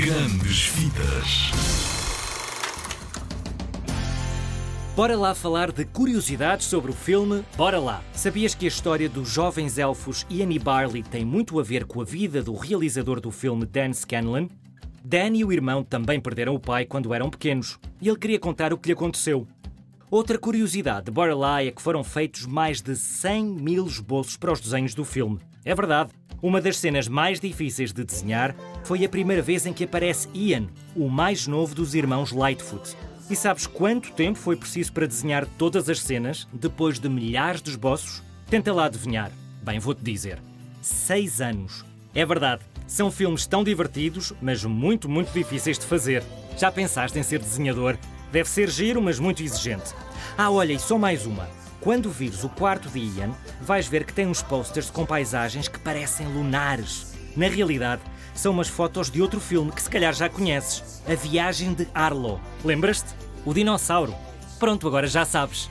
Grandes Vidas. Bora lá falar de curiosidades sobre o filme Bora lá! Sabias que a história dos jovens elfos e Barley tem muito a ver com a vida do realizador do filme Dan Scanlon? Dan e o irmão também perderam o pai quando eram pequenos e ele queria contar o que lhe aconteceu. Outra curiosidade de Bora lá é que foram feitos mais de 100 mil esboços para os desenhos do filme. É verdade. Uma das cenas mais difíceis de desenhar foi a primeira vez em que aparece Ian, o mais novo dos irmãos Lightfoot. E sabes quanto tempo foi preciso para desenhar todas as cenas, depois de milhares de esboços? Tenta lá adivinhar. Bem, vou-te dizer. Seis anos. É verdade, são filmes tão divertidos, mas muito, muito difíceis de fazer. Já pensaste em ser desenhador? Deve ser giro, mas muito exigente. Ah, olha, e só mais uma. Quando vires o quarto de Ian, vais ver que tem uns posters com paisagens que parecem lunares. Na realidade, são umas fotos de outro filme que se calhar já conheces: A Viagem de Arlo. Lembras-te? O dinossauro. Pronto, agora já sabes.